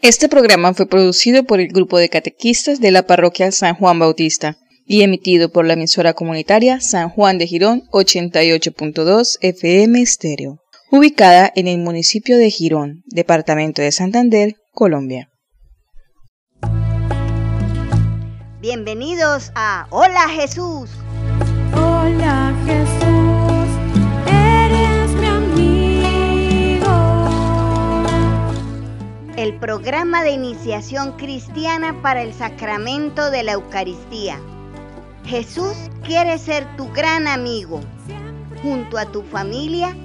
Este programa fue producido por el grupo de catequistas de la parroquia San Juan Bautista y emitido por la emisora comunitaria San Juan de Girón 88.2 FM Estéreo, ubicada en el municipio de Girón, departamento de Santander, Colombia. Bienvenidos a Hola Jesús. Hola El programa de iniciación cristiana para el sacramento de la Eucaristía. Jesús quiere ser tu gran amigo. Junto a tu familia,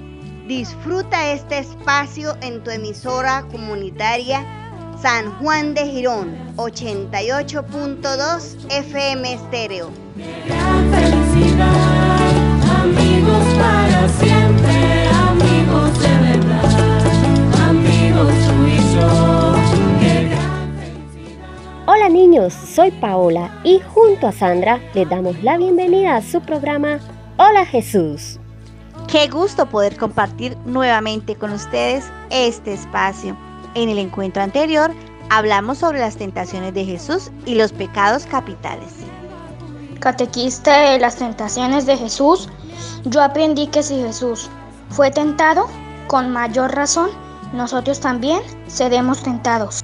disfruta este espacio en tu emisora comunitaria San Juan de Girón 88.2 FM Estéreo. Felicidad, amigos para siempre, Soy Paola y junto a Sandra les damos la bienvenida a su programa Hola Jesús. Qué gusto poder compartir nuevamente con ustedes este espacio. En el encuentro anterior hablamos sobre las tentaciones de Jesús y los pecados capitales. Catequista de las tentaciones de Jesús, yo aprendí que si Jesús fue tentado, con mayor razón, nosotros también seremos tentados.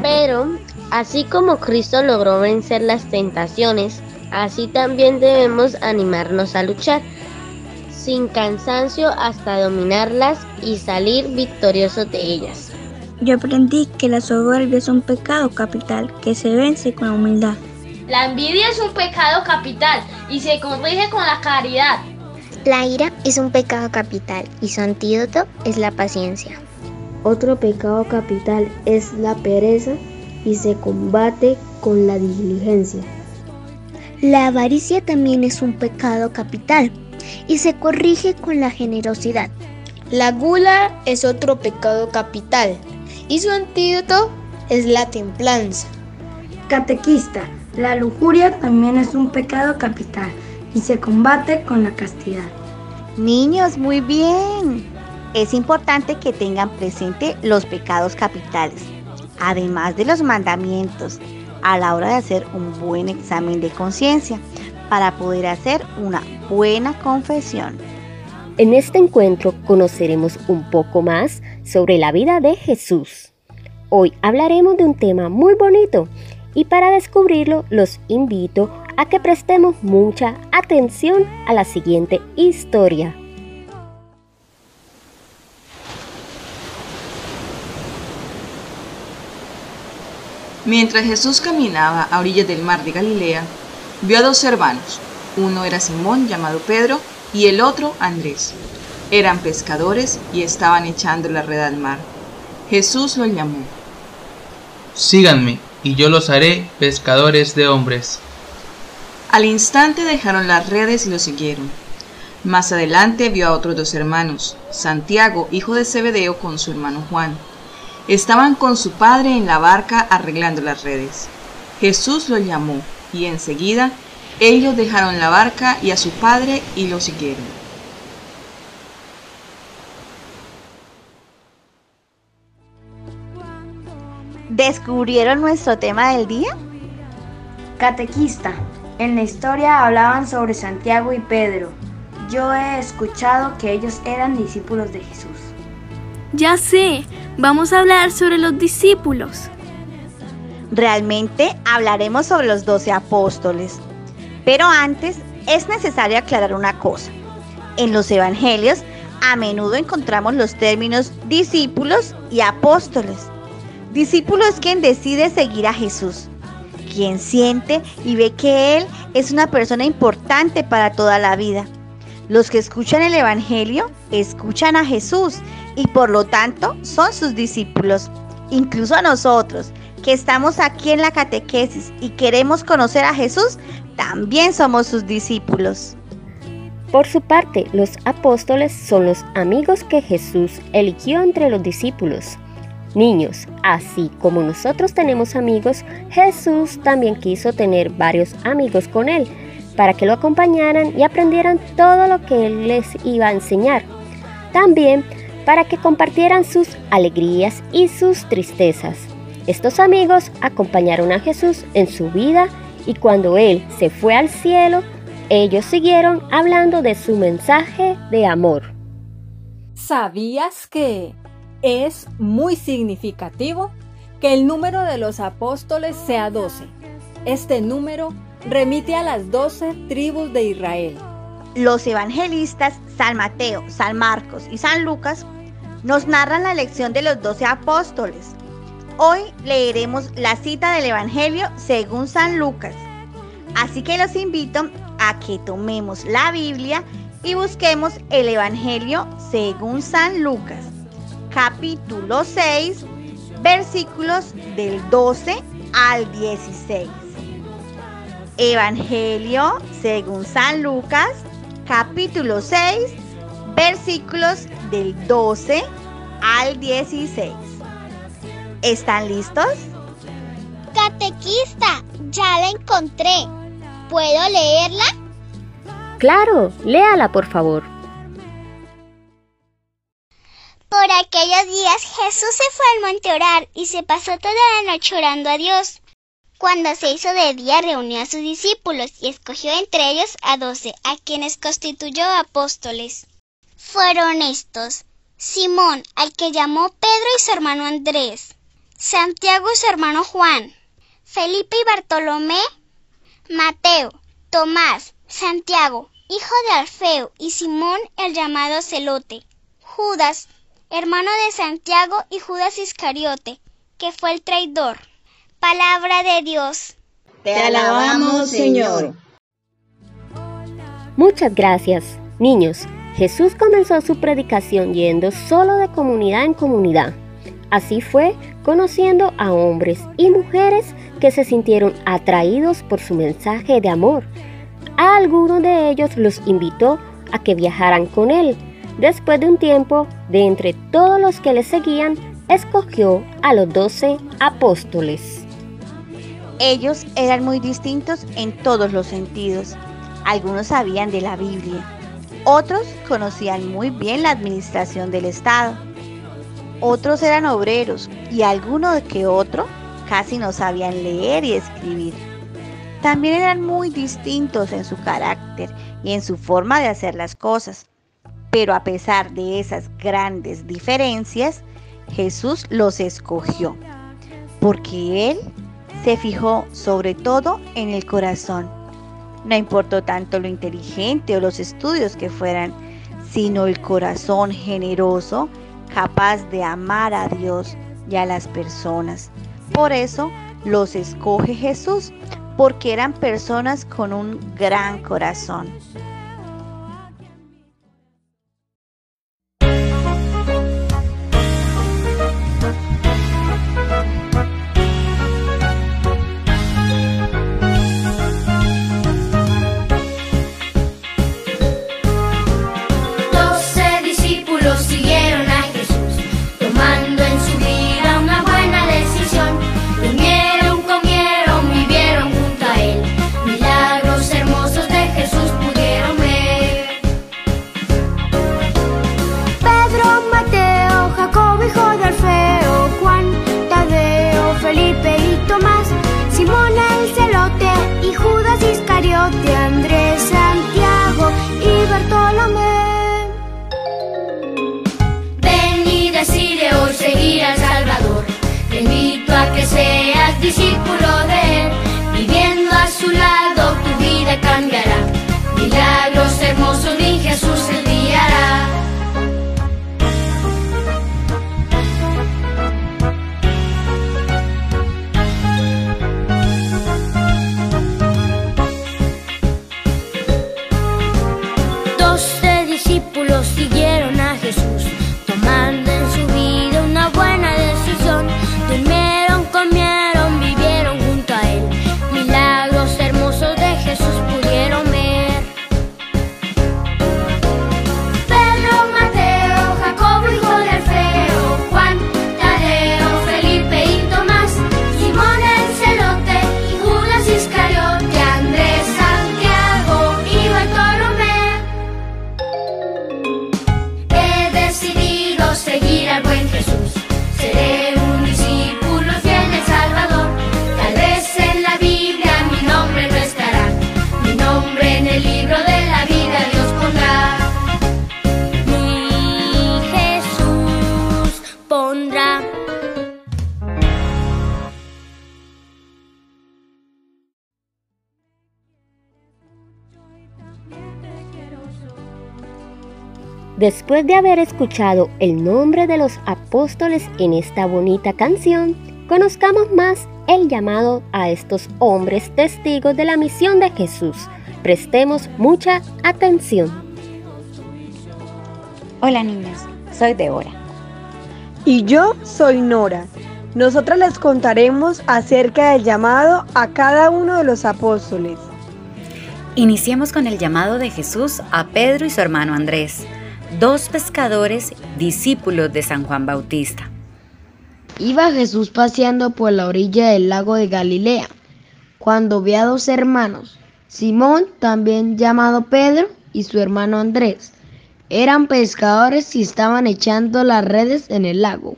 Pero, así como Cristo logró vencer las tentaciones, así también debemos animarnos a luchar, sin cansancio hasta dominarlas y salir victoriosos de ellas. Yo aprendí que la soberbia es un pecado capital que se vence con la humildad. La envidia es un pecado capital y se corrige con la caridad. La ira es un pecado capital y su antídoto es la paciencia. Otro pecado capital es la pereza y se combate con la diligencia. La avaricia también es un pecado capital y se corrige con la generosidad. La gula es otro pecado capital y su antídoto es la templanza. Catequista, la lujuria también es un pecado capital y se combate con la castidad. Niños, muy bien. Es importante que tengan presente los pecados capitales, además de los mandamientos, a la hora de hacer un buen examen de conciencia para poder hacer una buena confesión. En este encuentro conoceremos un poco más sobre la vida de Jesús. Hoy hablaremos de un tema muy bonito y para descubrirlo los invito a que prestemos mucha atención a la siguiente historia. Mientras Jesús caminaba a orillas del mar de Galilea, vio a dos hermanos. Uno era Simón llamado Pedro y el otro Andrés. Eran pescadores y estaban echando la red al mar. Jesús los llamó. Síganme, y yo los haré pescadores de hombres. Al instante dejaron las redes y lo siguieron. Más adelante vio a otros dos hermanos, Santiago, hijo de Zebedeo, con su hermano Juan. Estaban con su padre en la barca arreglando las redes. Jesús los llamó, y enseguida ellos dejaron la barca y a su padre y lo siguieron. ¿Descubrieron nuestro tema del día? Catequista, en la historia hablaban sobre Santiago y Pedro. Yo he escuchado que ellos eran discípulos de Jesús. Ya sé, vamos a hablar sobre los discípulos. Realmente hablaremos sobre los doce apóstoles. Pero antes es necesario aclarar una cosa. En los evangelios a menudo encontramos los términos discípulos y apóstoles. Discípulo es quien decide seguir a Jesús, quien siente y ve que Él es una persona importante para toda la vida. Los que escuchan el Evangelio escuchan a Jesús y por lo tanto son sus discípulos. Incluso a nosotros, que estamos aquí en la catequesis y queremos conocer a Jesús, también somos sus discípulos. Por su parte, los apóstoles son los amigos que Jesús eligió entre los discípulos. Niños, así como nosotros tenemos amigos, Jesús también quiso tener varios amigos con él, para que lo acompañaran y aprendieran todo lo que él les iba a enseñar. También para que compartieran sus alegrías y sus tristezas. Estos amigos acompañaron a Jesús en su vida y cuando Él se fue al cielo, ellos siguieron hablando de su mensaje de amor. ¿Sabías que es muy significativo que el número de los apóstoles sea 12? Este número remite a las 12 tribus de Israel. Los evangelistas San Mateo, San Marcos y San Lucas nos narran la elección de los 12 apóstoles. Hoy leeremos la cita del Evangelio según San Lucas. Así que los invito a que tomemos la Biblia y busquemos el Evangelio según San Lucas, capítulo 6, versículos del 12 al 16. Evangelio según San Lucas, capítulo 6, versículos del 12 al 16. ¿Están listos? Catequista, ya la encontré. ¿Puedo leerla? Claro, léala por favor. Por aquellos días Jesús se fue al monte a orar y se pasó toda la noche orando a Dios. Cuando se hizo de día reunió a sus discípulos y escogió entre ellos a doce, a quienes constituyó apóstoles. Fueron estos Simón, al que llamó Pedro y su hermano Andrés, Santiago y su hermano Juan, Felipe y Bartolomé, Mateo, Tomás, Santiago, hijo de Alfeo, y Simón el llamado Celote, Judas, hermano de Santiago y Judas Iscariote, que fue el traidor. Palabra de Dios. Te alabamos, Señor. Muchas gracias, niños. Jesús comenzó su predicación yendo solo de comunidad en comunidad. Así fue conociendo a hombres y mujeres que se sintieron atraídos por su mensaje de amor. A algunos de ellos los invitó a que viajaran con él. Después de un tiempo, de entre todos los que le seguían, escogió a los doce apóstoles. Ellos eran muy distintos en todos los sentidos. Algunos sabían de la Biblia, otros conocían muy bien la administración del Estado, otros eran obreros y algunos que otro casi no sabían leer y escribir. También eran muy distintos en su carácter y en su forma de hacer las cosas. Pero a pesar de esas grandes diferencias, Jesús los escogió, porque Él se fijó sobre todo en el corazón. No importó tanto lo inteligente o los estudios que fueran, sino el corazón generoso, capaz de amar a Dios y a las personas. Por eso los escoge Jesús, porque eran personas con un gran corazón. discípulo de Él, viviendo a su lado tu vida cambiará. Después de haber escuchado el nombre de los apóstoles en esta bonita canción, conozcamos más el llamado a estos hombres testigos de la misión de Jesús. Prestemos mucha atención. Hola niñas, soy Débora. Y yo soy Nora. Nosotras les contaremos acerca del llamado a cada uno de los apóstoles. Iniciemos con el llamado de Jesús a Pedro y su hermano Andrés, dos pescadores discípulos de San Juan Bautista. Iba Jesús paseando por la orilla del lago de Galilea, cuando vio a dos hermanos, Simón, también llamado Pedro, y su hermano Andrés. Eran pescadores y estaban echando las redes en el lago.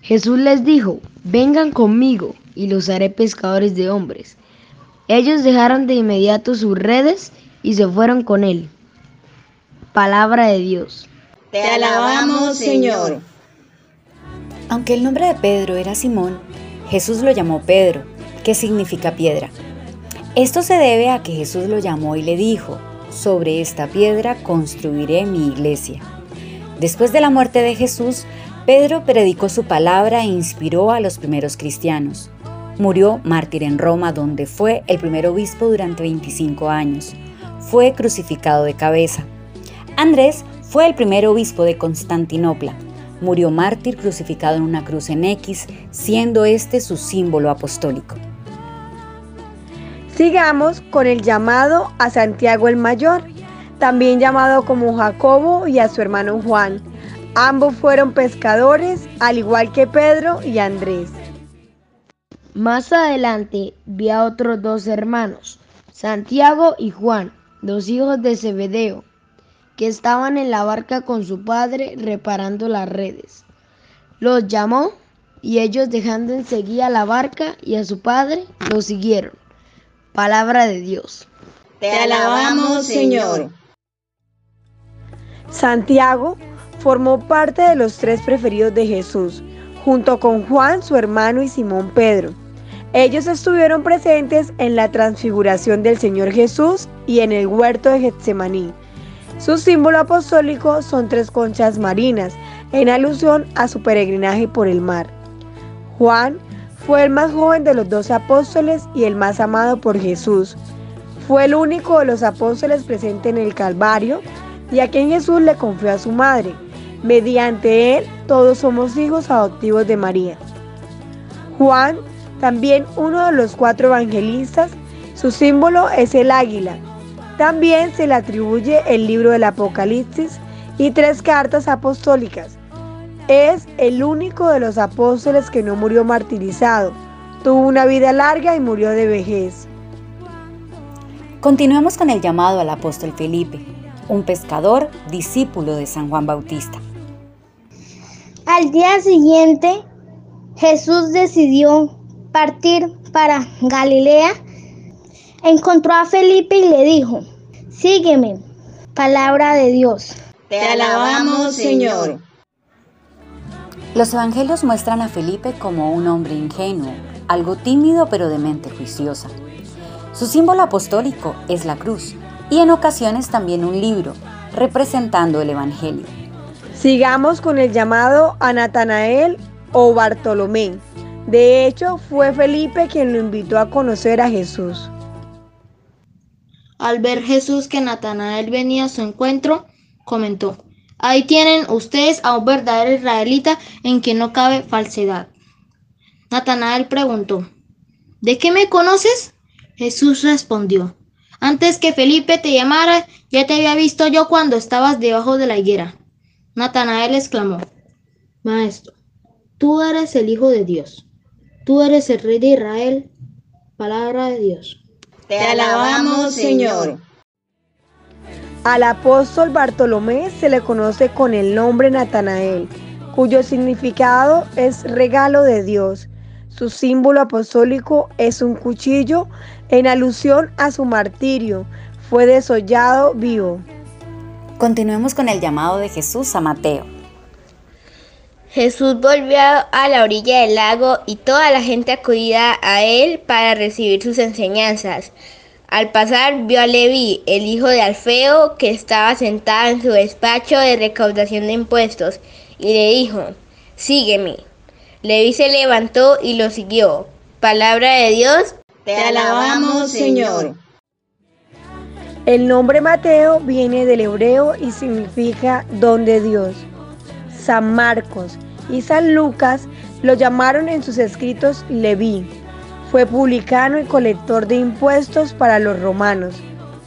Jesús les dijo, vengan conmigo y los haré pescadores de hombres. Ellos dejaron de inmediato sus redes y se fueron con él. Palabra de Dios. Te alabamos, Señor. Aunque el nombre de Pedro era Simón, Jesús lo llamó Pedro, que significa piedra. Esto se debe a que Jesús lo llamó y le dijo, sobre esta piedra construiré mi iglesia. Después de la muerte de Jesús, Pedro predicó su palabra e inspiró a los primeros cristianos. Murió mártir en Roma, donde fue el primer obispo durante 25 años. Fue crucificado de cabeza. Andrés fue el primer obispo de Constantinopla. Murió mártir crucificado en una cruz en X, siendo este su símbolo apostólico. Sigamos con el llamado a Santiago el Mayor, también llamado como Jacobo y a su hermano Juan. Ambos fueron pescadores, al igual que Pedro y Andrés. Más adelante vi a otros dos hermanos, Santiago y Juan, dos hijos de Zebedeo, que estaban en la barca con su padre reparando las redes. Los llamó y ellos dejando enseguida la barca y a su padre, lo siguieron. Palabra de Dios. Te alabamos, Señor. Santiago formó parte de los tres preferidos de Jesús, junto con Juan, su hermano, y Simón Pedro. Ellos estuvieron presentes en la transfiguración del Señor Jesús y en el huerto de Getsemaní. Su símbolo apostólico son tres conchas marinas, en alusión a su peregrinaje por el mar. Juan fue el más joven de los dos apóstoles y el más amado por Jesús. Fue el único de los apóstoles presente en el Calvario y a quien Jesús le confió a su madre. Mediante él todos somos hijos adoptivos de María. Juan también uno de los cuatro evangelistas, su símbolo es el águila. También se le atribuye el libro del Apocalipsis y tres cartas apostólicas. Es el único de los apóstoles que no murió martirizado. Tuvo una vida larga y murió de vejez. Continuemos con el llamado al apóstol Felipe, un pescador discípulo de San Juan Bautista. Al día siguiente, Jesús decidió partir para Galilea, encontró a Felipe y le dijo, sígueme, palabra de Dios. Te alabamos, Señor. Los evangelios muestran a Felipe como un hombre ingenuo, algo tímido pero de mente juiciosa. Su símbolo apostólico es la cruz y en ocasiones también un libro representando el Evangelio. Sigamos con el llamado a Natanael o Bartolomé, de hecho, fue Felipe quien lo invitó a conocer a Jesús. Al ver Jesús que Natanael venía a su encuentro, comentó, Ahí tienen ustedes a un verdadero israelita en quien no cabe falsedad. Natanael preguntó, ¿De qué me conoces? Jesús respondió, Antes que Felipe te llamara, ya te había visto yo cuando estabas debajo de la higuera. Natanael exclamó, Maestro, tú eres el Hijo de Dios. Tú eres el Rey de Israel. Palabra de Dios. Te alabamos, Señor. Al apóstol Bartolomé se le conoce con el nombre Natanael, cuyo significado es regalo de Dios. Su símbolo apostólico es un cuchillo en alusión a su martirio. Fue desollado vivo. Continuemos con el llamado de Jesús a Mateo. Jesús volvió a la orilla del lago y toda la gente acudía a él para recibir sus enseñanzas. Al pasar vio a Leví, el hijo de Alfeo, que estaba sentado en su despacho de recaudación de impuestos, y le dijo, sígueme. Leví se levantó y lo siguió. Palabra de Dios. Te alabamos, Señor. El nombre Mateo viene del hebreo y significa don de Dios. San Marcos y San Lucas lo llamaron en sus escritos Leví. Fue publicano y colector de impuestos para los romanos.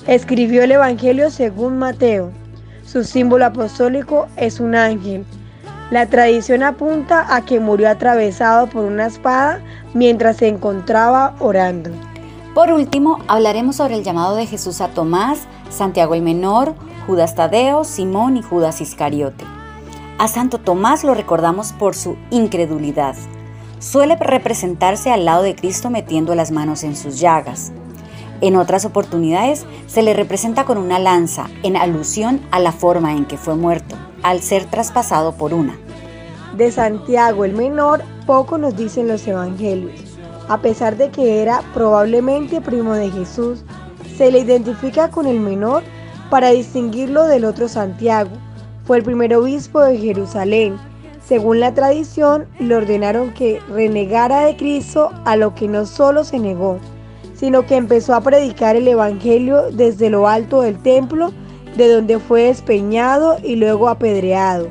Escribió el Evangelio según Mateo. Su símbolo apostólico es un ángel. La tradición apunta a que murió atravesado por una espada mientras se encontraba orando. Por último, hablaremos sobre el llamado de Jesús a Tomás, Santiago el Menor, Judas Tadeo, Simón y Judas Iscariote. A Santo Tomás lo recordamos por su incredulidad. Suele representarse al lado de Cristo metiendo las manos en sus llagas. En otras oportunidades se le representa con una lanza, en alusión a la forma en que fue muerto, al ser traspasado por una. De Santiago el Menor poco nos dicen los evangelios. A pesar de que era probablemente primo de Jesús, se le identifica con el menor para distinguirlo del otro Santiago. Fue el primer obispo de Jerusalén. Según la tradición, le ordenaron que renegara de Cristo a lo que no solo se negó, sino que empezó a predicar el Evangelio desde lo alto del templo, de donde fue despeñado y luego apedreado.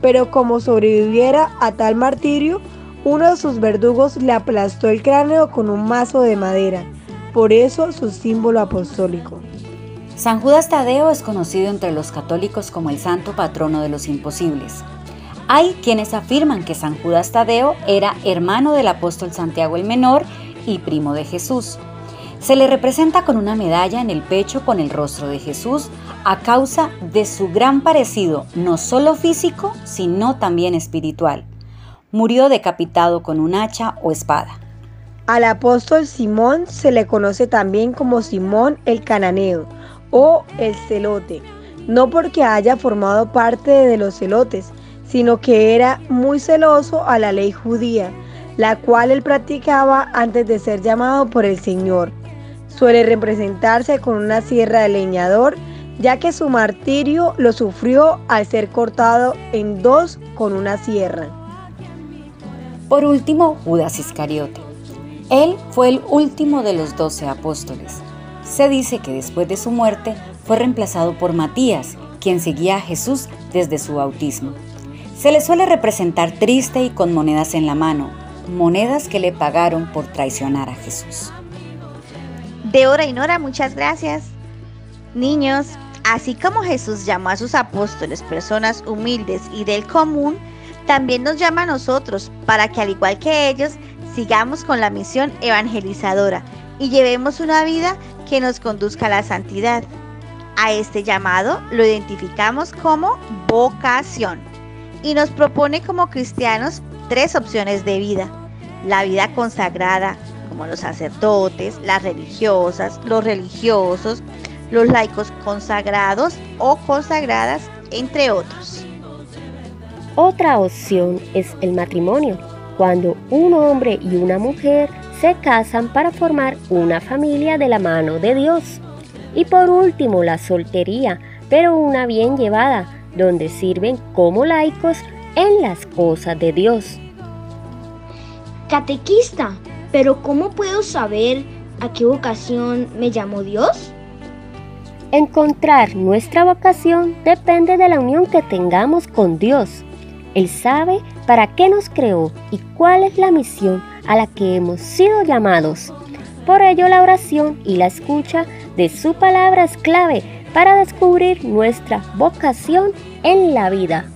Pero como sobreviviera a tal martirio, uno de sus verdugos le aplastó el cráneo con un mazo de madera, por eso su símbolo apostólico. San Judas Tadeo es conocido entre los católicos como el santo patrono de los imposibles. Hay quienes afirman que San Judas Tadeo era hermano del apóstol Santiago el Menor y primo de Jesús. Se le representa con una medalla en el pecho con el rostro de Jesús a causa de su gran parecido, no solo físico, sino también espiritual murió decapitado con un hacha o espada. Al apóstol Simón se le conoce también como Simón el cananeo o el celote, no porque haya formado parte de los celotes, sino que era muy celoso a la ley judía, la cual él practicaba antes de ser llamado por el Señor. Suele representarse con una sierra de leñador, ya que su martirio lo sufrió al ser cortado en dos con una sierra. Por último, Judas Iscariote. Él fue el último de los doce apóstoles. Se dice que después de su muerte fue reemplazado por Matías, quien seguía a Jesús desde su bautismo. Se le suele representar triste y con monedas en la mano, monedas que le pagaron por traicionar a Jesús. Deora y Nora, muchas gracias. Niños, así como Jesús llamó a sus apóstoles personas humildes y del común, también nos llama a nosotros para que al igual que ellos sigamos con la misión evangelizadora y llevemos una vida que nos conduzca a la santidad. A este llamado lo identificamos como vocación y nos propone como cristianos tres opciones de vida. La vida consagrada, como los sacerdotes, las religiosas, los religiosos, los laicos consagrados o consagradas, entre otros. Otra opción es el matrimonio, cuando un hombre y una mujer se casan para formar una familia de la mano de Dios. Y por último, la soltería, pero una bien llevada, donde sirven como laicos en las cosas de Dios. Catequista, pero ¿cómo puedo saber a qué vocación me llamó Dios? Encontrar nuestra vocación depende de la unión que tengamos con Dios. Él sabe para qué nos creó y cuál es la misión a la que hemos sido llamados. Por ello la oración y la escucha de su palabra es clave para descubrir nuestra vocación en la vida.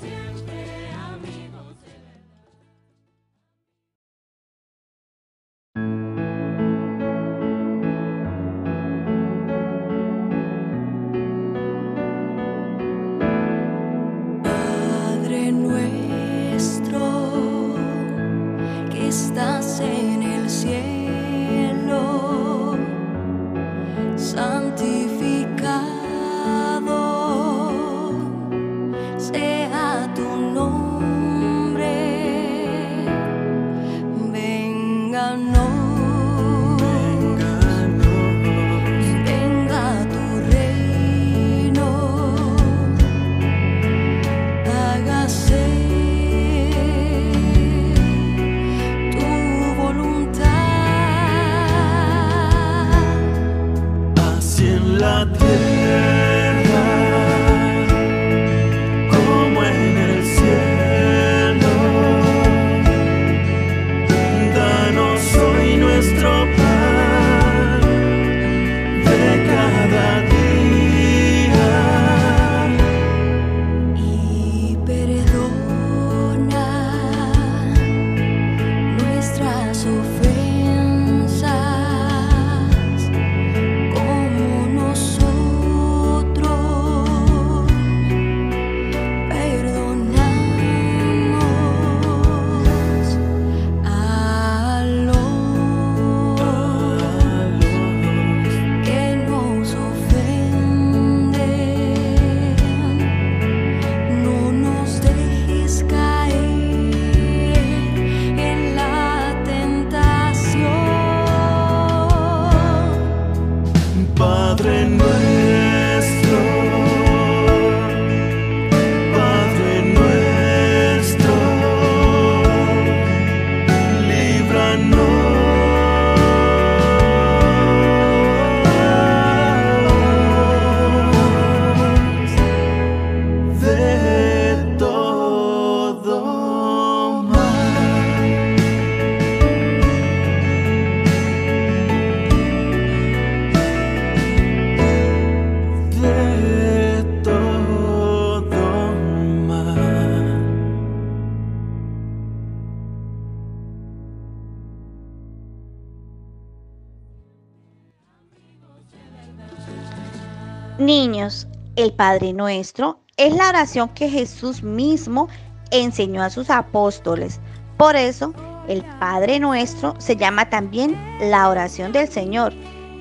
Niños, el Padre Nuestro es la oración que Jesús mismo enseñó a sus apóstoles. Por eso, el Padre Nuestro se llama también la oración del Señor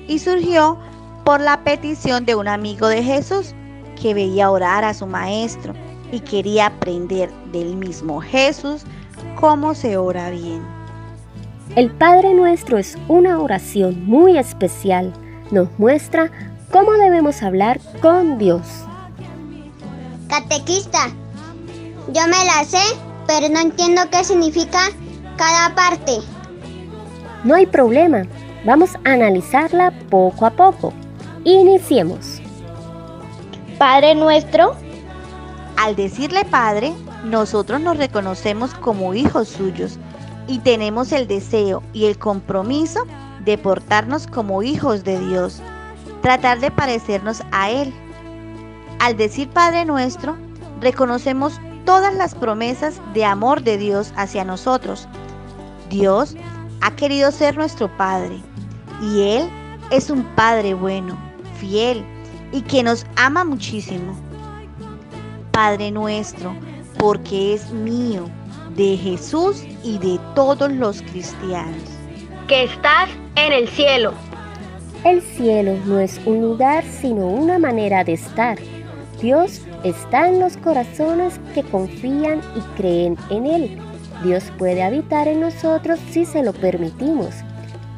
y surgió por la petición de un amigo de Jesús que veía orar a su maestro y quería aprender del mismo Jesús cómo se ora bien. El Padre Nuestro es una oración muy especial. Nos muestra ¿Cómo debemos hablar con Dios? Catequista, yo me la sé, pero no entiendo qué significa cada parte. No hay problema, vamos a analizarla poco a poco. Iniciemos. Padre nuestro. Al decirle Padre, nosotros nos reconocemos como hijos suyos y tenemos el deseo y el compromiso de portarnos como hijos de Dios tratar de parecernos a Él. Al decir Padre nuestro, reconocemos todas las promesas de amor de Dios hacia nosotros. Dios ha querido ser nuestro Padre y Él es un Padre bueno, fiel y que nos ama muchísimo. Padre nuestro, porque es mío, de Jesús y de todos los cristianos. Que estás en el cielo el cielo no es un lugar, sino una manera de estar. Dios está en los corazones que confían y creen en Él. Dios puede habitar en nosotros si se lo permitimos.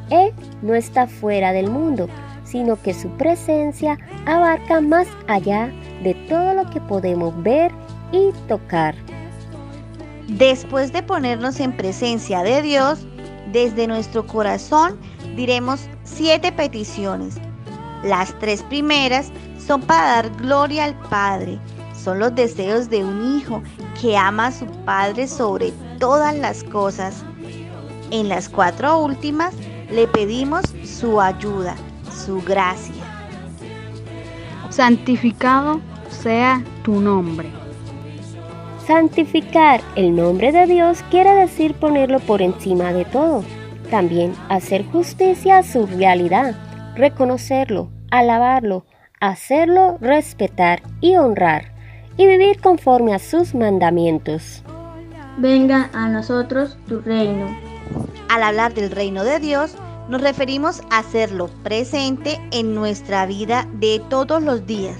Él no está fuera del mundo, sino que su presencia abarca más allá de todo lo que podemos ver y tocar. Después de ponernos en presencia de Dios, desde nuestro corazón diremos siete peticiones. Las tres primeras son para dar gloria al Padre. Son los deseos de un hijo que ama a su Padre sobre todas las cosas. En las cuatro últimas le pedimos su ayuda, su gracia. Santificado sea tu nombre. Santificar el nombre de Dios quiere decir ponerlo por encima de todo también hacer justicia a su realidad, reconocerlo, alabarlo, hacerlo respetar y honrar, y vivir conforme a sus mandamientos. Venga a nosotros tu reino. Al hablar del reino de Dios, nos referimos a hacerlo presente en nuestra vida de todos los días,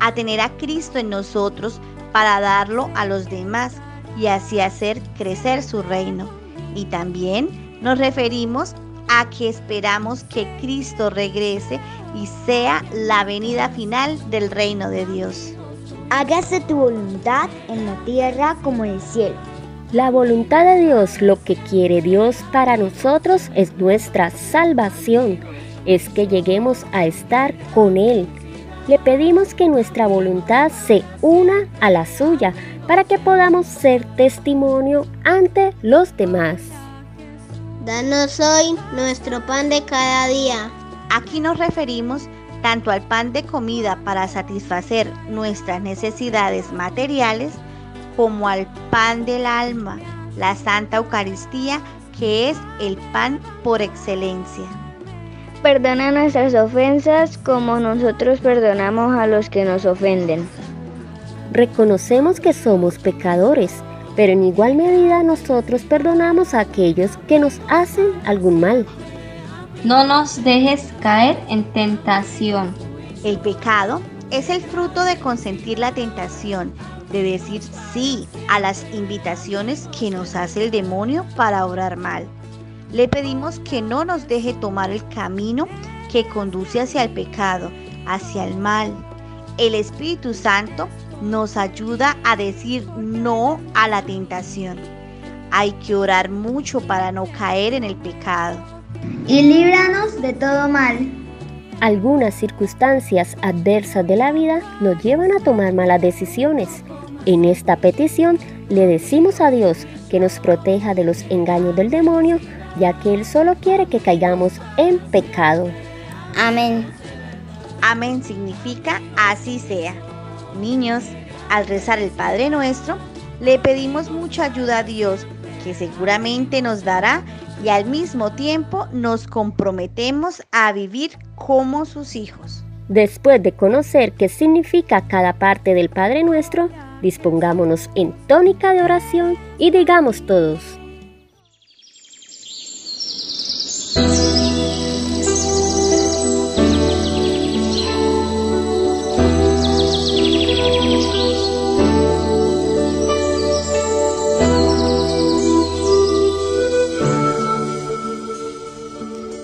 a tener a Cristo en nosotros para darlo a los demás y así hacer crecer su reino. Y también nos referimos a que esperamos que Cristo regrese y sea la venida final del reino de Dios. Hágase tu voluntad en la tierra como en el cielo. La voluntad de Dios, lo que quiere Dios para nosotros es nuestra salvación, es que lleguemos a estar con Él, le pedimos que nuestra voluntad se una a la suya para que podamos ser testimonio ante los demás. Danos hoy nuestro pan de cada día. Aquí nos referimos tanto al pan de comida para satisfacer nuestras necesidades materiales como al pan del alma, la Santa Eucaristía, que es el pan por excelencia. Perdona nuestras ofensas como nosotros perdonamos a los que nos ofenden. Reconocemos que somos pecadores, pero en igual medida nosotros perdonamos a aquellos que nos hacen algún mal. No nos dejes caer en tentación. El pecado es el fruto de consentir la tentación, de decir sí a las invitaciones que nos hace el demonio para obrar mal. Le pedimos que no nos deje tomar el camino que conduce hacia el pecado, hacia el mal. El Espíritu Santo nos ayuda a decir no a la tentación. Hay que orar mucho para no caer en el pecado. Y líbranos de todo mal. Algunas circunstancias adversas de la vida nos llevan a tomar malas decisiones. En esta petición le decimos a Dios que nos proteja de los engaños del demonio ya que Él solo quiere que caigamos en pecado. Amén. Amén significa así sea. Niños, al rezar el Padre Nuestro, le pedimos mucha ayuda a Dios, que seguramente nos dará y al mismo tiempo nos comprometemos a vivir como sus hijos. Después de conocer qué significa cada parte del Padre Nuestro, dispongámonos en tónica de oración y digamos todos.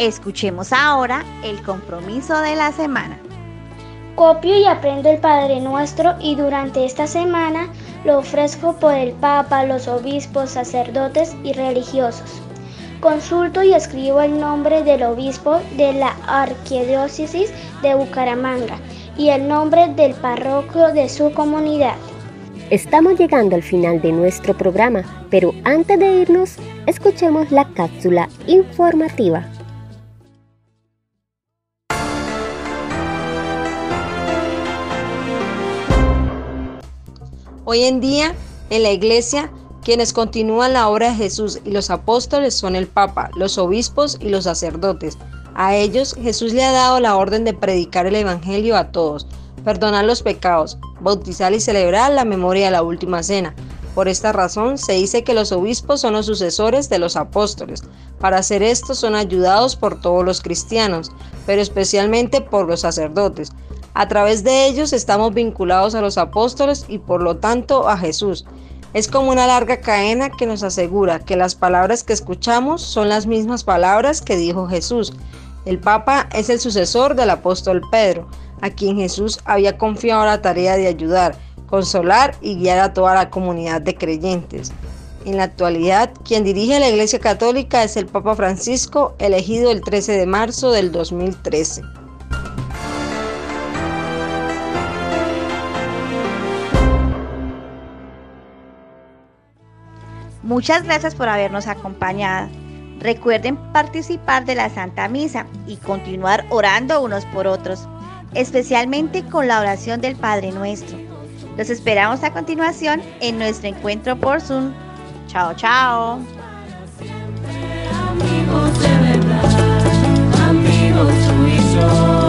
Escuchemos ahora el compromiso de la semana. Copio y aprendo el Padre Nuestro y durante esta semana lo ofrezco por el Papa, los obispos, sacerdotes y religiosos. Consulto y escribo el nombre del obispo de la Arquidiócesis de Bucaramanga y el nombre del párroco de su comunidad. Estamos llegando al final de nuestro programa, pero antes de irnos, escuchemos la cápsula informativa. Hoy en día, en la iglesia, quienes continúan la obra de Jesús y los apóstoles son el Papa, los obispos y los sacerdotes. A ellos Jesús le ha dado la orden de predicar el Evangelio a todos, perdonar los pecados, bautizar y celebrar la memoria de la última cena. Por esta razón se dice que los obispos son los sucesores de los apóstoles. Para hacer esto son ayudados por todos los cristianos, pero especialmente por los sacerdotes. A través de ellos estamos vinculados a los apóstoles y por lo tanto a Jesús. Es como una larga cadena que nos asegura que las palabras que escuchamos son las mismas palabras que dijo Jesús. El Papa es el sucesor del apóstol Pedro, a quien Jesús había confiado la tarea de ayudar, consolar y guiar a toda la comunidad de creyentes. En la actualidad, quien dirige la Iglesia Católica es el Papa Francisco, elegido el 13 de marzo del 2013. Muchas gracias por habernos acompañado. Recuerden participar de la Santa Misa y continuar orando unos por otros, especialmente con la oración del Padre Nuestro. Los esperamos a continuación en nuestro encuentro por Zoom. Chao, chao. Amigos de verdad, amigos